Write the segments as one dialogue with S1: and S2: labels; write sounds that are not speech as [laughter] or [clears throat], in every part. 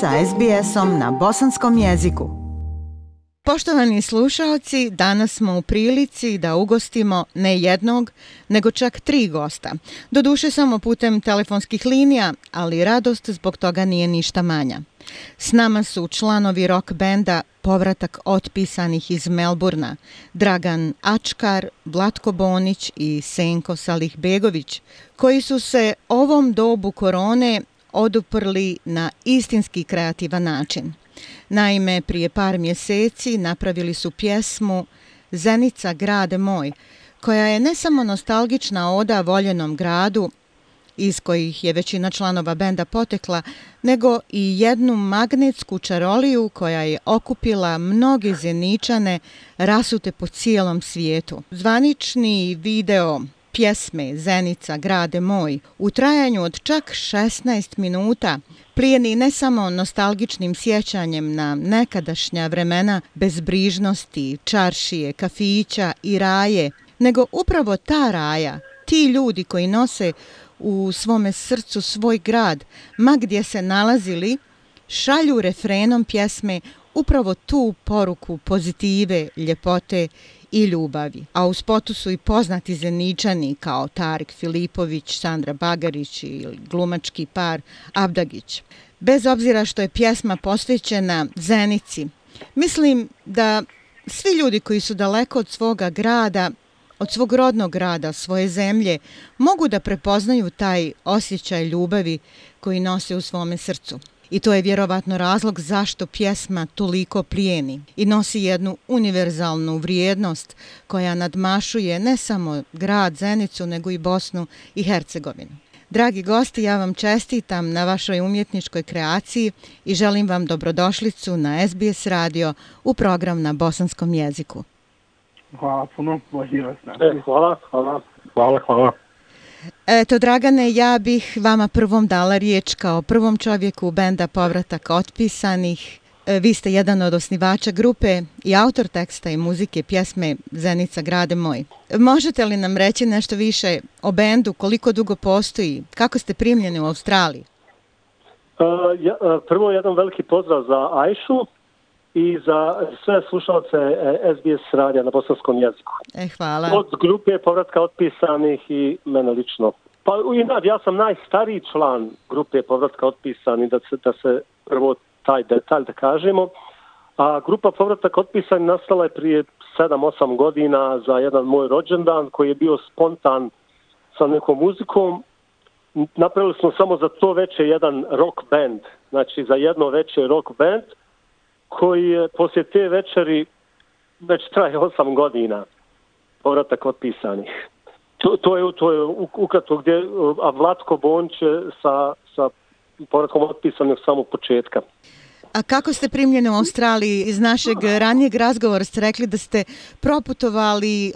S1: sa SBS-om na bosanskom jeziku. Poštovani slušalci, danas smo u prilici da ugostimo ne jednog, nego čak tri gosta. Doduše samo putem telefonskih linija, ali radost zbog toga nije ništa manja. S nama su članovi rock benda Povratak otpisanih iz Melburna, Dragan Ačkar, Vlatko Bonić i Senko Salih Begović, koji su se ovom dobu korone oduprli na istinski kreativan način. Naime, prije par mjeseci napravili su pjesmu Zenica grade moj, koja je ne samo nostalgična oda voljenom gradu, iz kojih je većina članova benda potekla, nego i jednu magnetsku čaroliju koja je okupila mnoge zeničane rasute po cijelom svijetu. Zvanični video pjesme Zenica, grade moj, u trajanju od čak 16 minuta, plijeni ne samo nostalgičnim sjećanjem na nekadašnja vremena bezbrižnosti, čaršije, kafića i raje, nego upravo ta raja, ti ljudi koji nose u svome srcu svoj grad, ma gdje se nalazili, šalju refrenom pjesme upravo tu poruku pozitive, ljepote i ljubavi. A u spotu su i poznati zeničani kao Tarik Filipović, Sandra Bagarić i glumački par Abdagić. Bez obzira što je pjesma posvećena Zenici, mislim da svi ljudi koji su daleko od svoga grada od svog rodnog grada, svoje zemlje, mogu da prepoznaju taj osjećaj ljubavi koji nose u svome srcu. I to je vjerovatno razlog zašto pjesma toliko plijeni i nosi jednu univerzalnu vrijednost koja nadmašuje ne samo grad Zenicu, nego i Bosnu i Hercegovinu. Dragi gosti, ja vam čestitam na vašoj umjetničkoj kreaciji i želim vam dobrodošlicu na SBS radio u program na bosanskom jeziku.
S2: Hvala puno, bolji vas
S3: e, Hvala, hvala. Hvala, hvala.
S1: Eto, Dragane, ja bih vama prvom dala riječ kao prvom čovjeku benda Povratak otpisanih. E, vi ste jedan od osnivača grupe i autor teksta i muzike pjesme Zenica grade moj. Možete li nam reći nešto više o bendu, koliko dugo postoji, kako ste primljeni u Australiji?
S3: Uh, ja, e, prvo jedan veliki pozdrav za Ajšu, i za sve slušalce SBS radija na bosanskom jeziku.
S1: E, hvala.
S3: Od grupe povratka otpisanih i mene lično. Pa inad, ja sam najstariji član grupe povratka otpisanih, da se, da se prvo taj detalj da kažemo. A grupa povratak otpisanih nastala je prije 7-8 godina za jedan moj rođendan koji je bio spontan sa nekom muzikom. Napravili smo samo za to veće jedan rock band, znači za jedno veće rock band koji je poslije te večeri već traje osam godina povratak otpisanih. To, to je, to je ukratko gdje, a Vlatko Bonč sa, sa povratkom otpisanih od samog početka.
S1: A kako ste primljeni u Australiji? Iz našeg ranijeg razgovora ste rekli da ste proputovali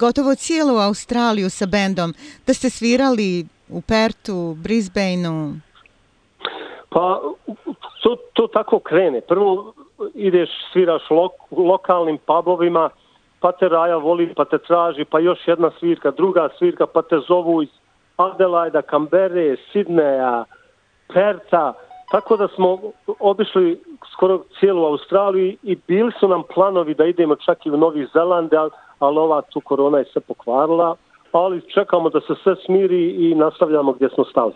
S1: gotovo cijelu Australiju sa bendom, da ste svirali u Pertu, Brisbaneu.
S3: Pa to, to tako krene. Prvo ideš, sviraš lok, lokalnim pubovima, pa te Raja voli, pa te traži, pa još jedna svirka, druga svirka, pa te zovu iz Adelaida, Kambere, Sidneja, Perta, tako da smo obišli skoro cijelu Australiju i bili su nam planovi da idemo čak i u Novi Zeland, ali ova tu korona je se pokvarila, ali čekamo da se sve smiri i nastavljamo gdje smo stali.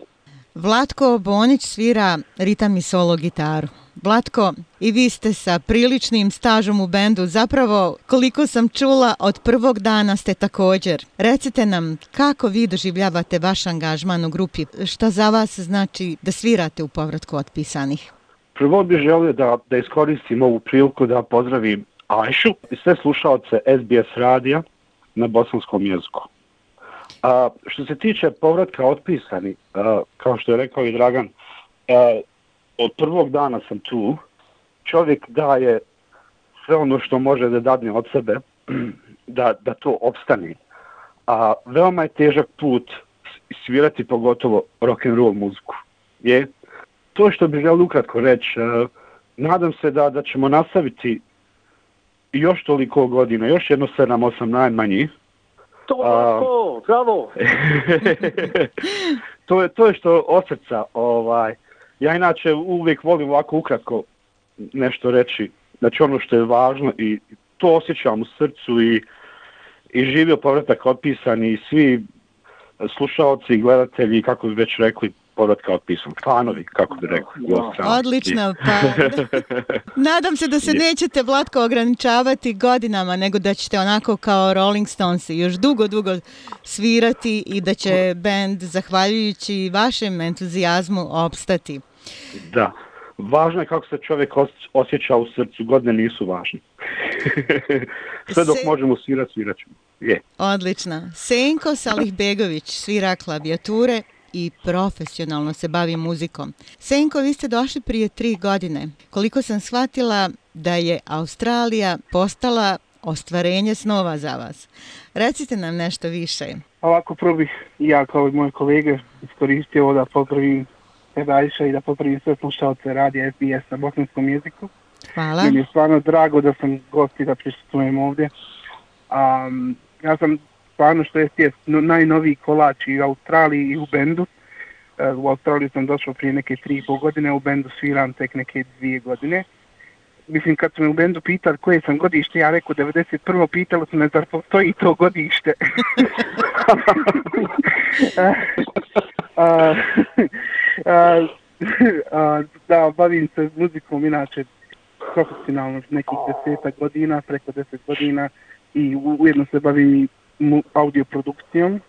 S1: Vlatko Bonić svira ritam i solo gitaru. Blatko, i vi ste sa priličnim stažom u bendu. Zapravo, koliko sam čula, od prvog dana ste također. Recite nam, kako vi doživljavate vaš angažman u grupi? Šta za vas znači da svirate u povratku otpisanih?
S2: Prvo bih želio da, da iskoristim ovu priliku da pozdravim Ajšu i sve slušalce SBS radija na bosanskom jeziku. A, što se tiče povratka otpisani, a, kao što je rekao i Dragan, a, od prvog dana sam tu, čovjek daje sve ono što može da dadne od sebe, [clears throat] da, da to opstane. A veoma je težak put svirati pogotovo rock and roll muziku. Je to što bih želio ukratko reći. Nadam se da da ćemo nastaviti još toliko godina, još jedno 7-8 najmanji.
S3: To bravo! [laughs] [laughs]
S2: to je to je što od srca ovaj Ja inače uvijek volim ovako ukratko nešto reći, znači ono što je važno i to osjećam u srcu i, i živio povratak otpisan i svi slušalci i gledatelji, kako bi već rekli, povratka otpisan. Klanovi, kako bi rekli.
S1: No. Odlično, pa [laughs] nadam se da se nećete Vlatko ograničavati godinama, nego da ćete onako kao Rolling Stones još dugo, dugo svirati i da će band, zahvaljujući vašem entuzijazmu, opstati.
S2: Da, važno je kako se čovjek osjeća u srcu, godine nisu važne. [laughs] Sve dok se... možemo svirati, svirat ćemo. Je.
S1: Odlično. Senko Salihbegović svira klavijature i profesionalno se bavi muzikom. Senko, vi ste došli prije tri godine. Koliko sam shvatila da je Australija postala ostvarenje snova za vas. Recite nam nešto više.
S4: Ovako prvo bih ja kao i moje kolege iskoristio ovo da popravim Sedajša i da popravim sve slušalce radija SBS na bosanskom jeziku.
S1: Hvala.
S4: Meni je stvarno drago da sam gost i da prisutujem ovdje. Um, ja sam stvarno što je stjes najnoviji kolač i u Australiji i u bendu. Uh, u Australiji sam došao prije neke tri i pol godine, u bendu sviram tek neke dvije godine. Mislim, kad su me u bendu pitali koje sam godište, ja rekao 91. pitalo su me zar postoji to godište. uh, [laughs] [laughs] uh, [laughs] da, bavim se muzikom inače profesionalno nekih deseta godina, preko deset godina i ujedno se bavim i audio produkcijom.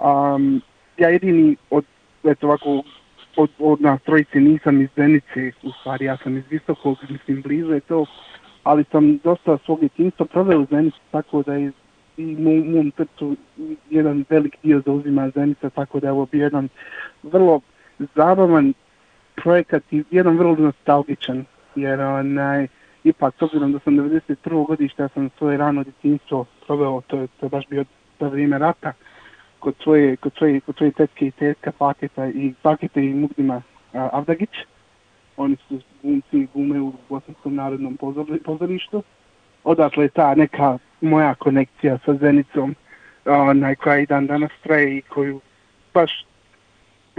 S4: Um, ja jedini od, eto ovako, od, od nas trojice nisam iz Zenice, u stvari ja sam iz Visokog, mislim blizu je to, ali sam dosta svog djetinstva proveo u Zenici, tako da je i mom, mom trcu jedan velik dio zauzima Zenica, tako da je ovo bio jedan vrlo zabavan projekat i jedan vrlo nostalgičan, jer onaj, ipak s obzirom da sam 91. godište, ja sam svoje rano djetinstvo proveo, to je, to je baš bio za vrijeme rata, kod svoje, kod svoje, kod svoje tetke i tetka paketa i pakete i mugdima Avdagić. Oni su glumci i gume u Bosanskom narodnom pozorištu. Odatle je ta neka moja konekcija sa Zenicom, onaj koja i dan danas traje i koju baš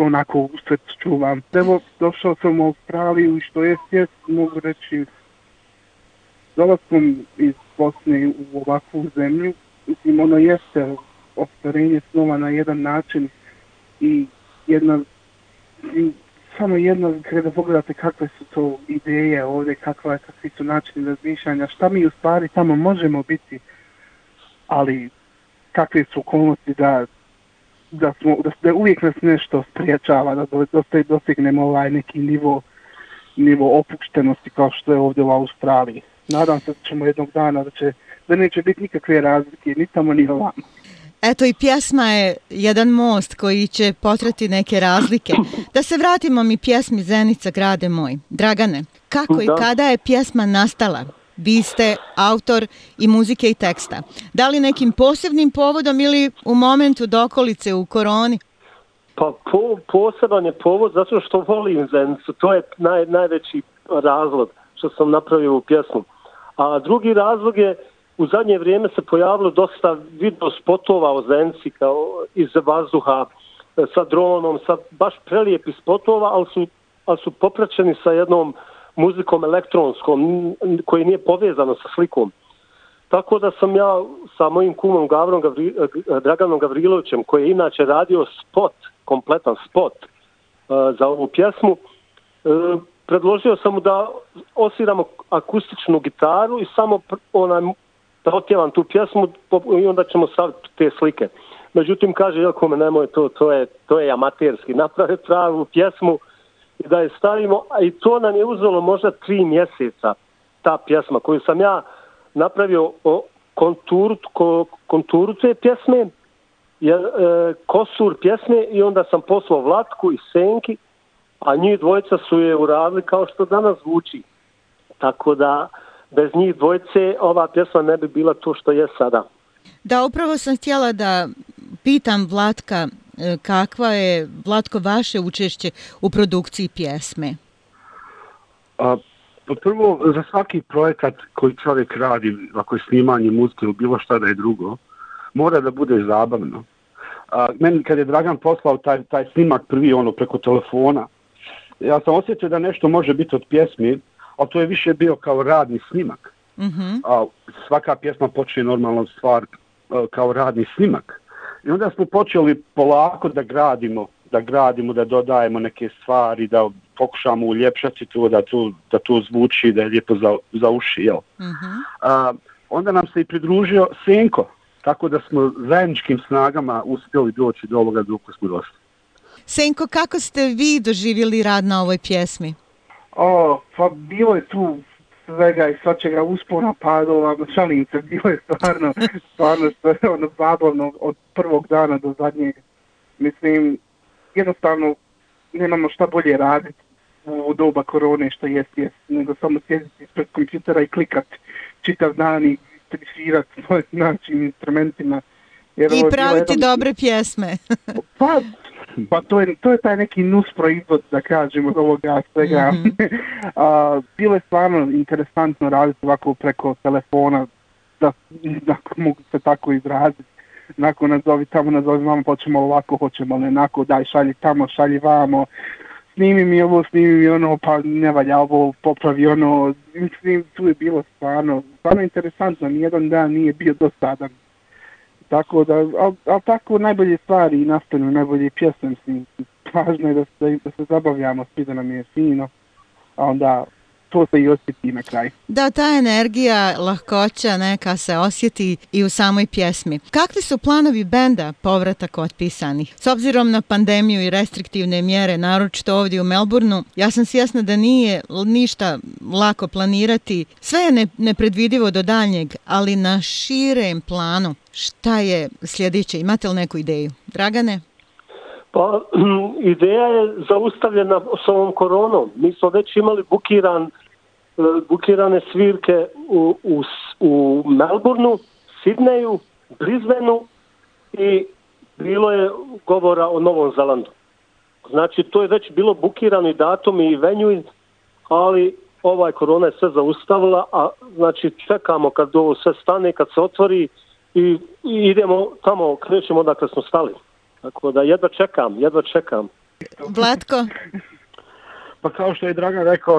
S4: onako u srcu čuvam. Evo, došao sam u Australiju i što je jest, mogu reći, dolazkom iz Bosne u ovakvu zemlju, mislim, ono jeste ostvarenje snova na jedan način i jedna, i samo jedna, kada pogledate kakve su to ideje ovdje, kakva, kakvi su načini razmišljanja, šta mi u stvari tamo možemo biti, ali kakve su okolnosti da da smo da, da uvijek nas nešto spriječava da dosta dostignemo ovaj neki nivo nivo opuštenosti kao što je ovdje u Australiji. Nadam se da ćemo jednog dana da će da neće biti nikakve razlike ni tamo ni ovamo.
S1: Eto i pjesma je jedan most koji će potrati neke razlike. Da se vratimo mi pjesmi Zenica grade moj. Dragane, kako da. i kada je pjesma nastala? Vi ste autor i muzike i teksta. Da li nekim posebnim povodom ili u momentu dokolice u koroni?
S3: Pa po, poseban je povod zato što volim Zenicu. To je naj, najveći razlog što sam napravio u pjesmu. A drugi razlog je u zadnje vrijeme se pojavilo dosta video spotova o Zenici kao iz vazduha e, sa dronom, sa baš prelijepi spotova, ali su, ali su popraćeni sa jednom uh, muzikom elektronskom koji nije povezano sa slikom. Tako da sam ja sa mojim kumom Gavrom Gavri, eh, eh, Draganom Gavrilovićem koji je inače radio spot, kompletan spot uh, za ovu pjesmu, uh, predložio sam mu da osviramo akustičnu gitaru i samo onaj, da otjevam tu pjesmu i onda ćemo staviti te slike. Međutim, kaže, jako me nemoj, to, to, je, to je amaterski, naprave pravu pjesmu, i da je stavimo, a i to nam je uzelo možda tri mjeseca, ta pjesma koju sam ja napravio o konturu, ko, konturu te pjesme, je, e, kosur pjesme i onda sam poslao Vlatku i Senki, a njih dvojica su je uradili kao što danas zvuči. Tako da bez njih dvojice ova pjesma ne bi bila to što je sada.
S1: Da, upravo sam htjela da pitam Vlatka kakva je, Vlatko, vaše učešće u produkciji pjesme?
S2: A, pa prvo, za svaki projekat koji čovjek radi, ako je snimanje muzike ili bilo šta da je drugo, mora da bude zabavno. A, meni kad je Dragan poslao taj, taj snimak prvi ono preko telefona, ja sam osjetio da nešto može biti od pjesmi, ali to je više bio kao radni snimak.
S1: Mhm.
S2: A svaka pjesma počne normalno stvar e, kao radni snimak. I onda smo počeli polako da gradimo, da gradimo, da dodajemo neke stvari, da pokušamo uljepšati to, da to, da to zvuči, da je lijepo za, za uši, jel?
S1: Mhm.
S2: A, onda nam se i pridružio Senko, tako da smo zajedničkim snagama uspjeli doći do ovoga dok smo došli.
S1: Senko, kako ste vi doživjeli rad na ovoj pjesmi?
S4: O, pa bilo je tu svega i svačega uspona padova, šalim se, bilo je stvarno, stvarno sve ono zabavno od prvog dana do zadnjeg. Mislim, jednostavno nemamo šta bolje raditi u doba korone što jest, jest, nego samo sjediti ispred kompjutera i klikat čitav dan i svirat svoj način instrumentima. Jer
S1: I praviti
S4: jedan-
S1: dobre pjesme.
S4: Pa, pa to, je, to je taj neki nus proizvod, da kažem, od ovoga svega.
S1: Mhm. [laughs]
S4: A, bilo je stvarno interesantno raditi ovako preko telefona, da, da mogu se tako izraziti. Nakon nazovi tamo, nazovi vamo, počemo ovako, hoćemo li onako, daj šalji tamo, šalji vamo, snimi mi ovo, snimi mi ono, pa ne valja ovo, popravi ono, mislim, tu je bilo stvarno, stvarno interesantno, nijedan dan nije bio dosadan. Tako da, ali al tako najbolje stvari i nastanu, najbolje pjesme, mislim, važno je da, se- da se zabavljamo, svi da nam je fino, a onda to se i osjeti na kraju.
S1: Da, ta energija, lahkoća neka se osjeti i u samoj pjesmi. Kakvi su planovi benda povratak otpisanih? S obzirom na pandemiju i restriktivne mjere, naročito ovdje u Melbourneu, ja sam svjesna da nije ništa lako planirati. Sve je ne, nepredvidivo do daljnjeg, ali na širem planu šta je sljedeće? Imate li neku ideju? Dragane?
S3: Pa, [clears throat] ideja je zaustavljena s ovom koronom. Mi smo već imali bukiran, e, bukirane svirke u, u, u Melbourneu, Sidneju, Brisbaneu i bilo je govora o Novom Zelandu. Znači, to je već bilo bukirani datum i venue, ali ovaj korona je sve zaustavila, a znači čekamo kad ovo sve stane, kad se otvori i, i idemo tamo, krećemo odakle smo stali. Tako da jedva čekam, jedva čekam.
S1: Vlatko?
S2: Pa kao što je Dragan rekao,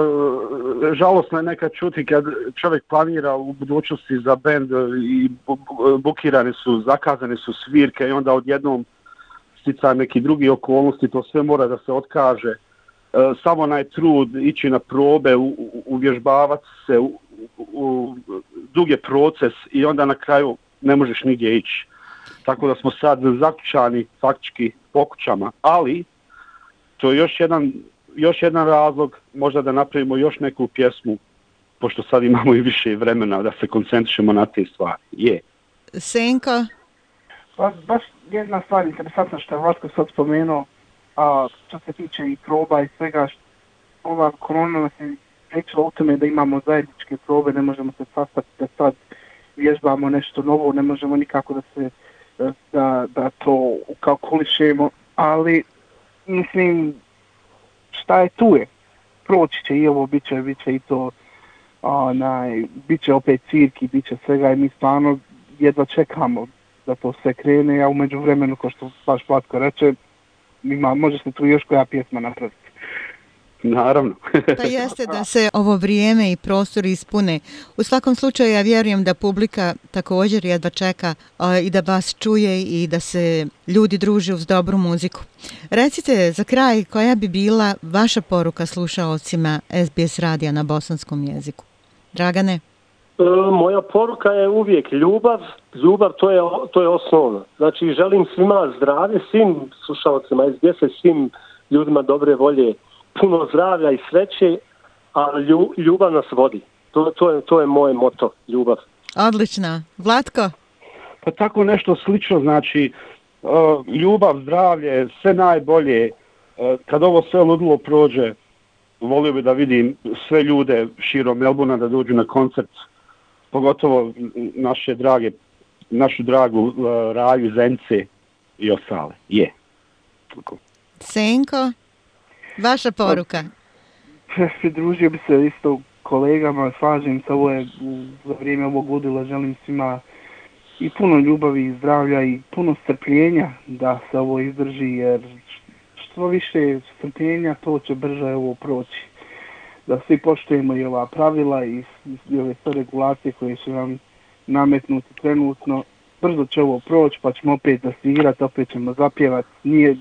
S2: žalosno je nekad čuti kad čovjek planira u budućnosti za bend i bu- bu- bukirane su, zakazane su svirke i onda odjednom stica neki drugi okolnosti, to sve mora da se otkaže. E, Samo onaj trud ići na probe, uvježbavati se, u, u, u, dug je proces i onda na kraju ne možeš nigdje ići. Tako da smo sad zakućani faktički po kućama, ali to je još jedan, još jedan razlog možda da napravimo još neku pjesmu, pošto sad imamo i više vremena da se koncentrišemo na te stvari. Je.
S1: Senko?
S4: Pa baš jedna stvar interesantna što je Vlatko sad spomenuo, a što se tiče i proba i svega, š- ova korona nas je pričala o tome da imamo zajedničke probe, ne možemo se sastati da sad vježbamo nešto novo, ne možemo nikako da se eh, da, da to ukalkulišemo, ali mislim šta je tu je. Proći će i ovo, bit će, bit će i to, onaj, bit će opet cirki, bit će svega i mi stvarno jedva čekamo da to sve krene, a umeđu vremenu, ko što baš Platko reče, ima, može se tu još koja pjesma napraviti.
S2: Naravno.
S1: Pa jeste da se ovo vrijeme i prostor ispune. U svakom slučaju ja vjerujem da publika također jedva čeka a, i da vas čuje i da se ljudi druže uz dobru muziku. Recite za kraj koja bi bila vaša poruka slušaocima SBS radija na bosanskom jeziku? Dragane?
S3: E, moja poruka je uvijek ljubav, ljubav to je, to je osnovno. Znači želim svima zdravlje, svim slušalcima SBS-a svim ljudima dobre volje, puno zdravlja i sreće, a lju, ljubav nas vodi. To, to, je, to je moje moto, ljubav.
S1: Odlična. Vlatko?
S2: Pa tako nešto slično, znači uh, ljubav, zdravlje, sve najbolje. Uh, kad ovo sve ludilo prođe, volio bi da vidim sve ljude širom Melbuna da dođu na koncert, pogotovo naše drage, našu dragu uh, Raju, Zence i ostale. Je. Tako.
S1: Senko? Vaša poruka? [laughs]
S4: Pridružio bi se isto kolegama, slažem se, ovo je za vrijeme ovog ludila, želim svima i puno ljubavi i zdravlja i puno strpljenja da se ovo izdrži, jer što više strpljenja, to će brže ovo proći. Da svi poštujemo i ova pravila i, i ove sve regulacije koje su nam nametnuti trenutno. Brzo će ovo proći, pa ćemo opet zasvirati, opet ćemo zapjevati. Nije,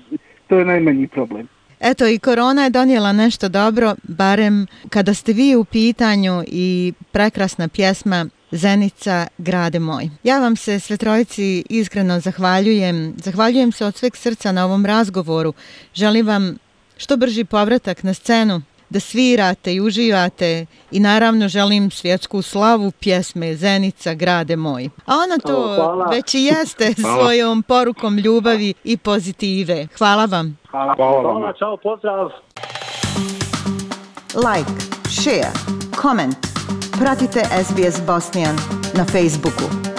S4: to je najmanji problem.
S1: Eto i korona je donijela nešto dobro, barem kada ste vi u pitanju i prekrasna pjesma Zenica, grade moj. Ja vam se sve trojici iskreno zahvaljujem. Zahvaljujem se od sveg srca na ovom razgovoru. Želim vam što brži povratak na scenu, da svirate i uživate i naravno želim svjetsku slavu pjesme Zenica, grade moj. A ona to
S3: Hvala.
S1: već i jeste [laughs] svojom porukom ljubavi i pozitive. Hvala vam.
S2: Hvala, Hvala vam.
S3: Hvala, čao, pozdrav.
S1: Like, share, comment. Pratite SBS Bosnian na Facebooku.